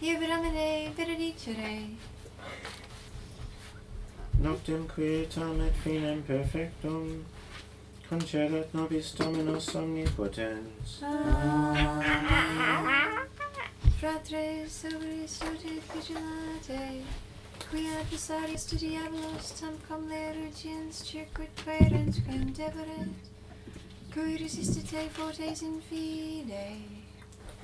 Io vi ramerei, benedicerei. Noctem quietam et finem perfectum, concedat nobis Dominus omnipotens. Fratres, sobre studiet vigilate, qui adversarius tu diabolos tamcom lerugiens circuit querens quem deveres, cui resistite fortes in fide.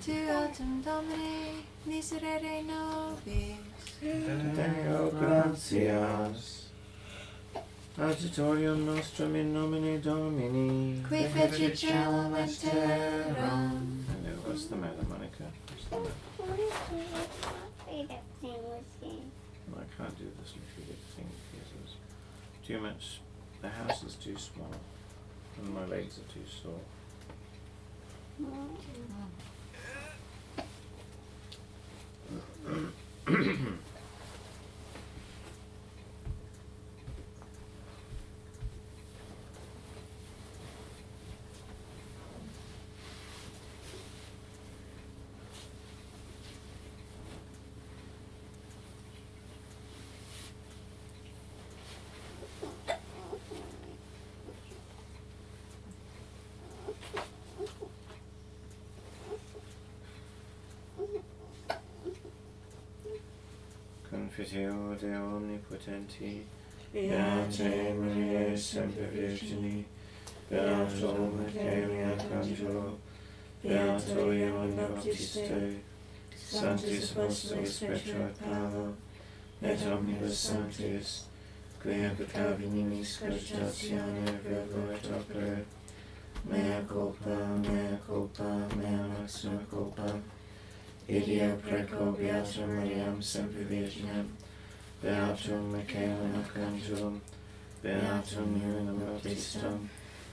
Tu autem Domine miserere nobis. Deo gratias. Aditorium nostrum in nomine Domini. Qui fecit celum et terram. Hello, what's the matter, Monica? What's the matter? What is the favorite thing was in? I can't do this little thing because it's too much. The house is too small, and my legs are too sore. Mm. Confiteo Deo omnipotenti, Beate Maria semper Virgini, Beato Michaeli Archangelo, Beato Ioanne Baptiste, Sanctis Apostolus Petro et Paulo, et omnibus sanctis, quia peccavi nimis cogitatione verbo et opere, mea culpa, mea culpa, mea maxima culpa, Idia preco Beatum Mariam semper Virginem, Beatum Michaelem Archangelum, Beatum Ioannem Baptistum,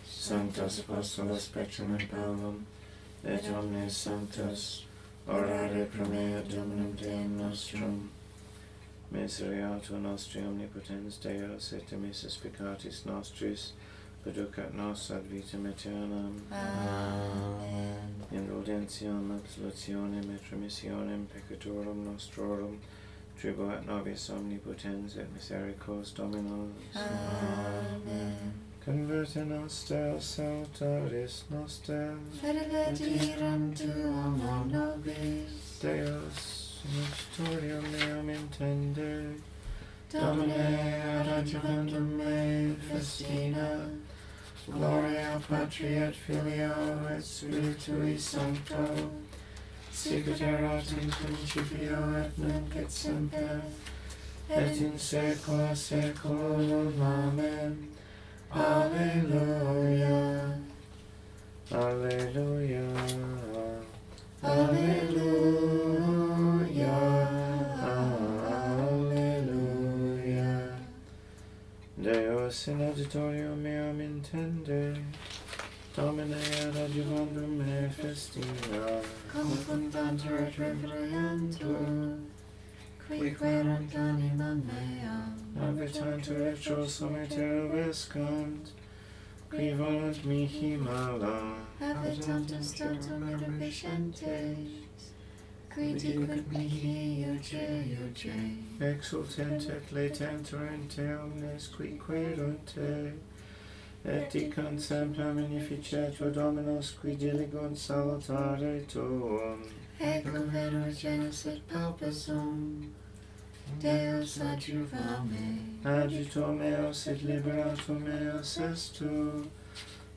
Sanctos Apostolos Petrum et Paulum, et omnes sanctos, orare pro mea Dominum Deum nostrum. Miseriatur nostri omnipotens Deus et emissus peccatis nostris, perducat nos ad vitam aeternam. Amen. Indulgentiam, absolutionem et remissionem peccatorum nostrorum, tribuat nobis omnipotens et misericors Dominus. Amen. Converte nos Deus salutaris noster, Benedictiram tuum o nobis, Deus in auditorium meam intende, Domine ad adjuvandum me festina, Gloria Patri et Filio et Spiritui Sancto, sicut erat in principio et nunc et semper, et in saecula saeculorum. Amen. Alleluia. Alleluia. Alleluia. Deus in auditorium meam intende, Domine ad adjuvandum me festina, confundantur et reverentiantur, qui querunt animam meam, Abitantur et trosum et erubescant, qui volunt mihi mala, habitantus totum et exultent et latentur in te omnes qui querunt te, et dicant semper magnificetur Dominus qui diligunt salutare tuum. ecum venor genus et paupasum, Deus adjuva me, meus et liberator meus est tu,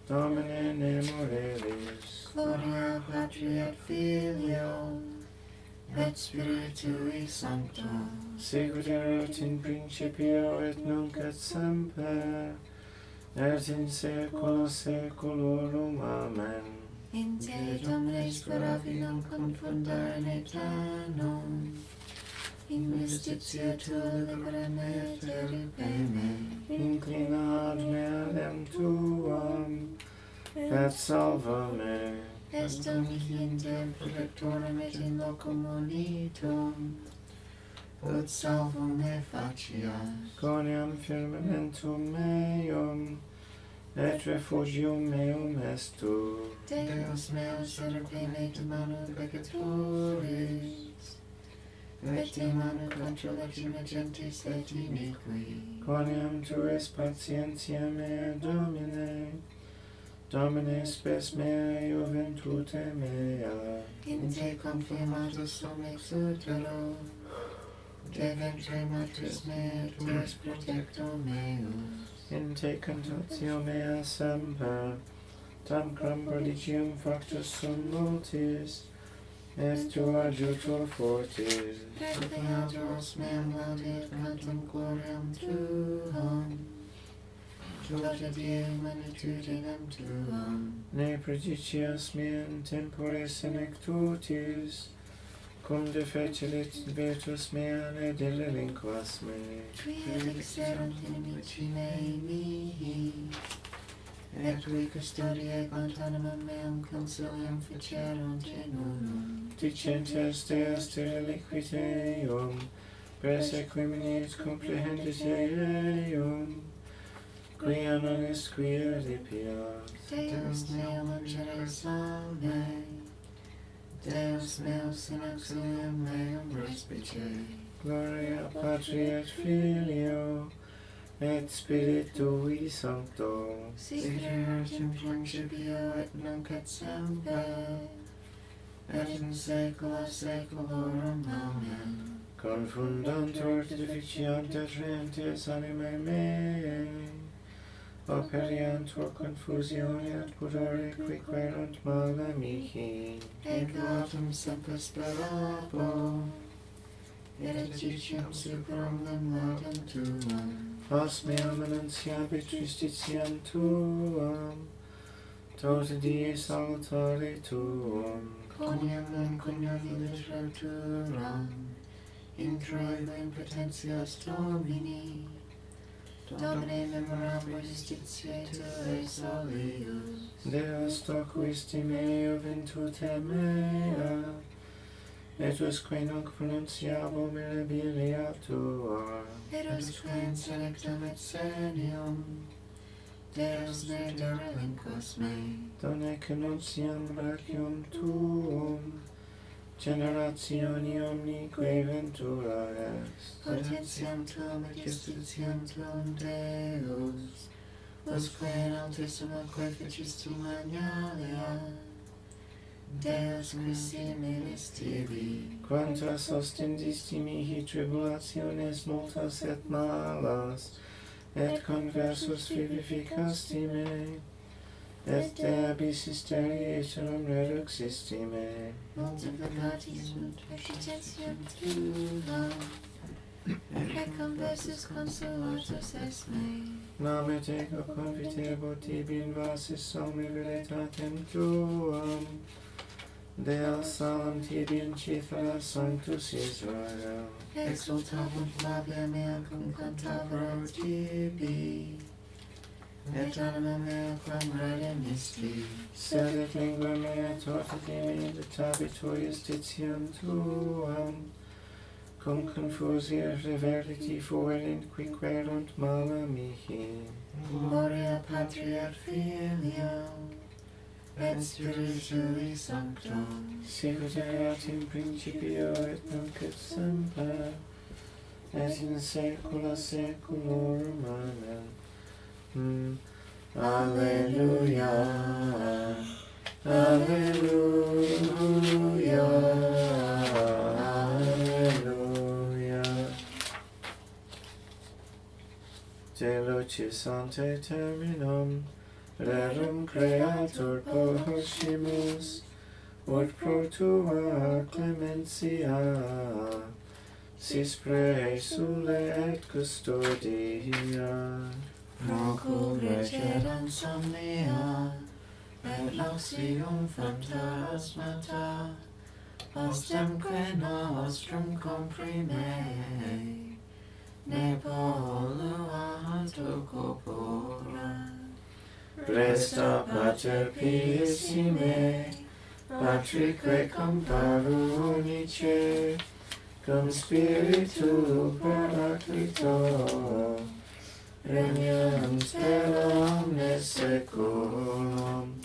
Domine ne morelis. gloria Patri et Filio, et Spiritui Sancto, Sicut erat in principio et nunc et semper, et in saecula saeculorum. Amen. in te Domine speravi non confundare in aeternum, in justitia tua libera me et eripe me, Inclina ad me adem tuam, et salva me. est hic in Deum protectorem et in locum unitum, ut salvum me facias. Coniam firmamentum meum, et refugium meum est tu. Deus meus erupli me de manu peccatoris, et de manu contra legim agentis et iniqui. Coniam tuis patientia mea Domine, Domine spes mea juventute mea, in te confirmatus sum exultero, de ventre matris mea, tu es protecto meus. In te contatio mea semper, tamquam prodigium factus sum multis, et tu adjutor fortis. Per Theodoros meam laudet cantum gloriam tuam, custodium manitudinem tuam, ne prejudicias mien temporis inectutis, cum defecelit vetus mea ne delinquas me. Quid exerunt in amici mei mihi, et qui custodie quantanimum meum consilium ficerunt in unum. Dicent est est reliquit eum, per sequiminis comprehendit eum, non est quia ripiat. Deus meum ungere salve, Deus meus in auxilium meum respice. Gloria Patri et Filio, et Spiritui Sancto. Sic erat in principio et nunc et semper, et in saecula saeculorum. Amen. Confundantur deficiant et rentes animae meae, operiantur confusione pudore qui querunt mala mihi, et autem semper sperabo, et egiciam superam nam laudem tuam, Fas meam annunciabit justitiam tuam, Tota die salutare tuum, Coniam non coniam literatura, Introit in potentias domini, Domine memoramus justitiae Tuae solius. Deus toquisti meo ventute mea, et usque nunc pronunciabo in bilia Tua. Et usque in selectum et senium, Deus ne derelinquas me. Donec nunciam brachium Tuum, generationi omnique ventura est. Potentiam tuam et justitiam tuam Deus, usque in altissima quae fecistum magnalia Deus Christi milis tibi, quantas ostendisti mihi tribulationes multas et malas, et conversus vivificasti me, et de abis hysteria iterum reduxisti me. Multiplicati sunt reputatiam tuam, et conversus consolatus es me. Namet ego confitebo tibi in vasis omniveritatem tuam, Deo salam tibi in cifra sanctus Israel. Exultabunt labia mea cum cantabro tibi, cum confusia reveriti fuerint qui mala mihi. Gloria Patri et Filio, et Spiritui Sancto, Sicut erat in principio et nunc et semper, et in saecula saeculorum. Amen. Mm. Alleluia. Alleluia. Alleluia. De lucis ante terminum, rerum creator poscimus, ut pro tua clementia, sis praesule et custodia. Procure cedam somnia, et lausium phantasmata, ostemque nostrum comprime, ne polluant corpora. Presta pater piissime, Patrique comparu unice, cum spiritu paraclito, regnum stelam et seculum.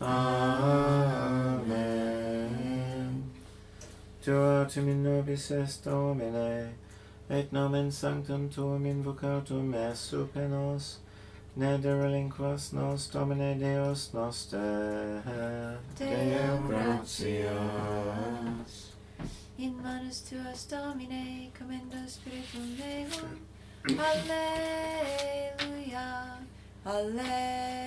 Amen. Tua tu in nobis est, Domine, et nomen sanctum tuum invocatum es super nos, ne derelinquas nos, Domine Deus noster. Deo gratias. In manus tuas, Domine, commendo spiritum meum, Alleluia. Alleluia.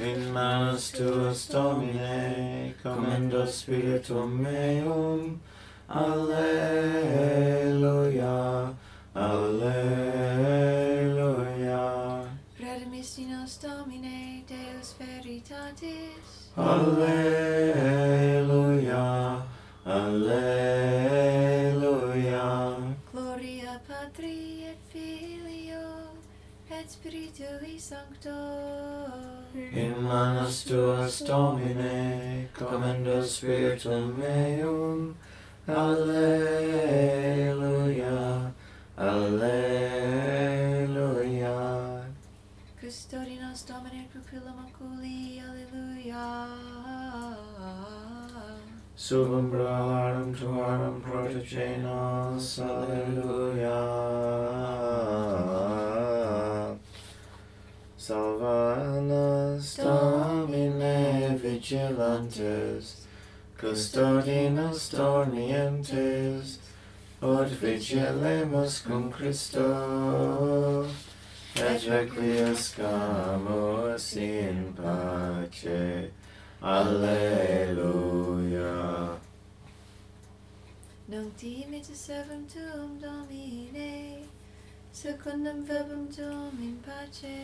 In manus tuas Domine, commendo spiritum meum. Alleluia, Alleluia. Redemisti nos Domine Deus veritatis. Alleluia, spiritum meum. Alleluia, Alleluia. Custodi nos Domine pupillum oculi. Alleluia. Sub umbra alarum tuarum protege nos, Alleluia. Salva nos, Domine, vigilantes, Custodinos dormientes, ut vigilemus cum Christo, et requiescamus in pace. Alleluia. Nunc timite servum tuum, Domine, secundum verbum tuum in pace.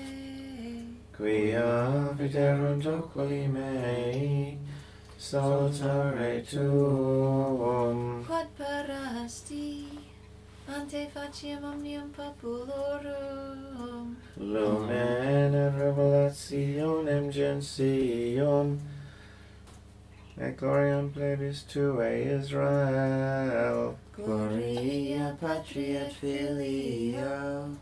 Quia viderunt oculi mei, salutare tuum. Quod parasti, ante faciem omnium populorum, Lumen et revelationem gentium, et gloriam plebis tuae Israel. Gloria Patri et Filio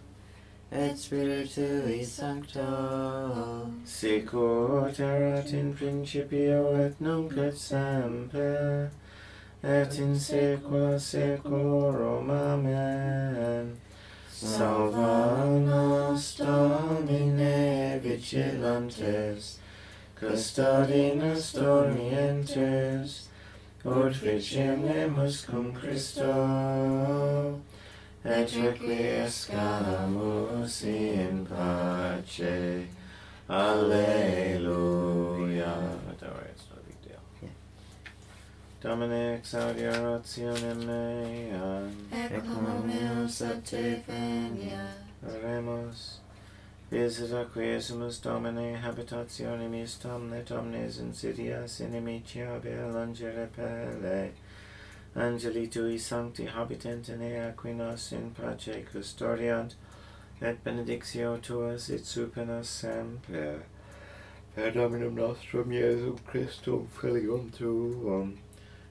et Spiritui Sancto Sicut erat in principio et nunc et semper, et in saecula saeculorum. Amen. Salva nos, Domine, vigilantes, custodi nos dormientes, ut vigilemus cum Christo, et requiescamus in pace. Alleluia. Don't worry, it's no big deal. Domine exaudi orationem meam. et clamor meus ad te veniat. Oremus. Visita quiesimus Domine habitationem est omnet omnes insidias inimicia vel angere pelle. Angeli tui sancti habitent in ea qui nos in pace custodiant, et benedictio tua sit super nos semper. Per Dominum nostrum Iesum Christum Filium Tuum,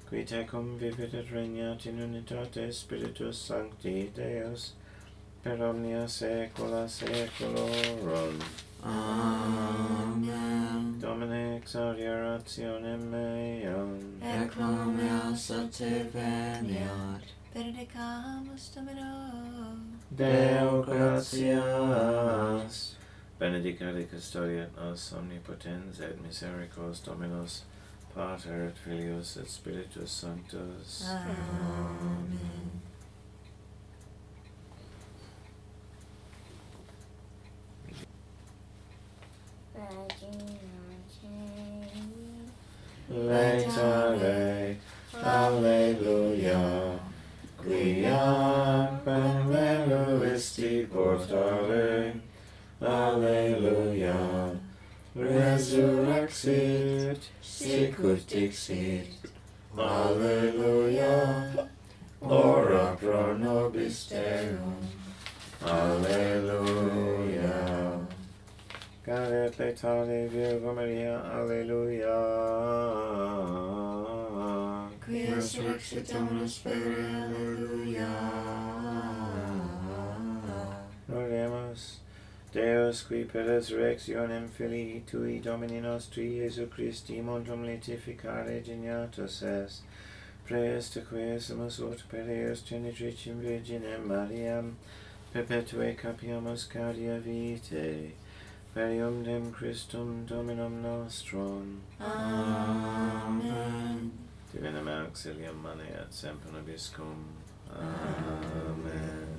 qui tecum vivit et regnat in unitate Spiritus Sancti Deus, per omnia saecula saeculorum. Amen Domine exaudi orationem meam. Et clamor meus ad te veniat Benedicamus Domino. Deo gratias. Benedicat et custodiat nos omnipotens et misericors Dominus, Pater et Filius et Spiritus Sanctus. Amen Laetare, Alleluia. Quia benvenuisti portare, Alleluia. Resurrexit, sicut dixit, Alleluia. Ora pro nobis Deum, Alleluia. Caret laetare Virgo Maria, Alleluia. Qui resurrexit Dominus Fere, Alleluia. Deus, qui per resurrectionem Filii Tui Domini nostri Iesu Christi mundum letificare geniatus est, preestaque sumus ut per eos genitricim Virginem Mariam, perpetue capiamus cardia vitae, per iumdem Christum Dominum nostrum. Amen. Divinam auxilium mane et semper nobiscum. Amen. Amen.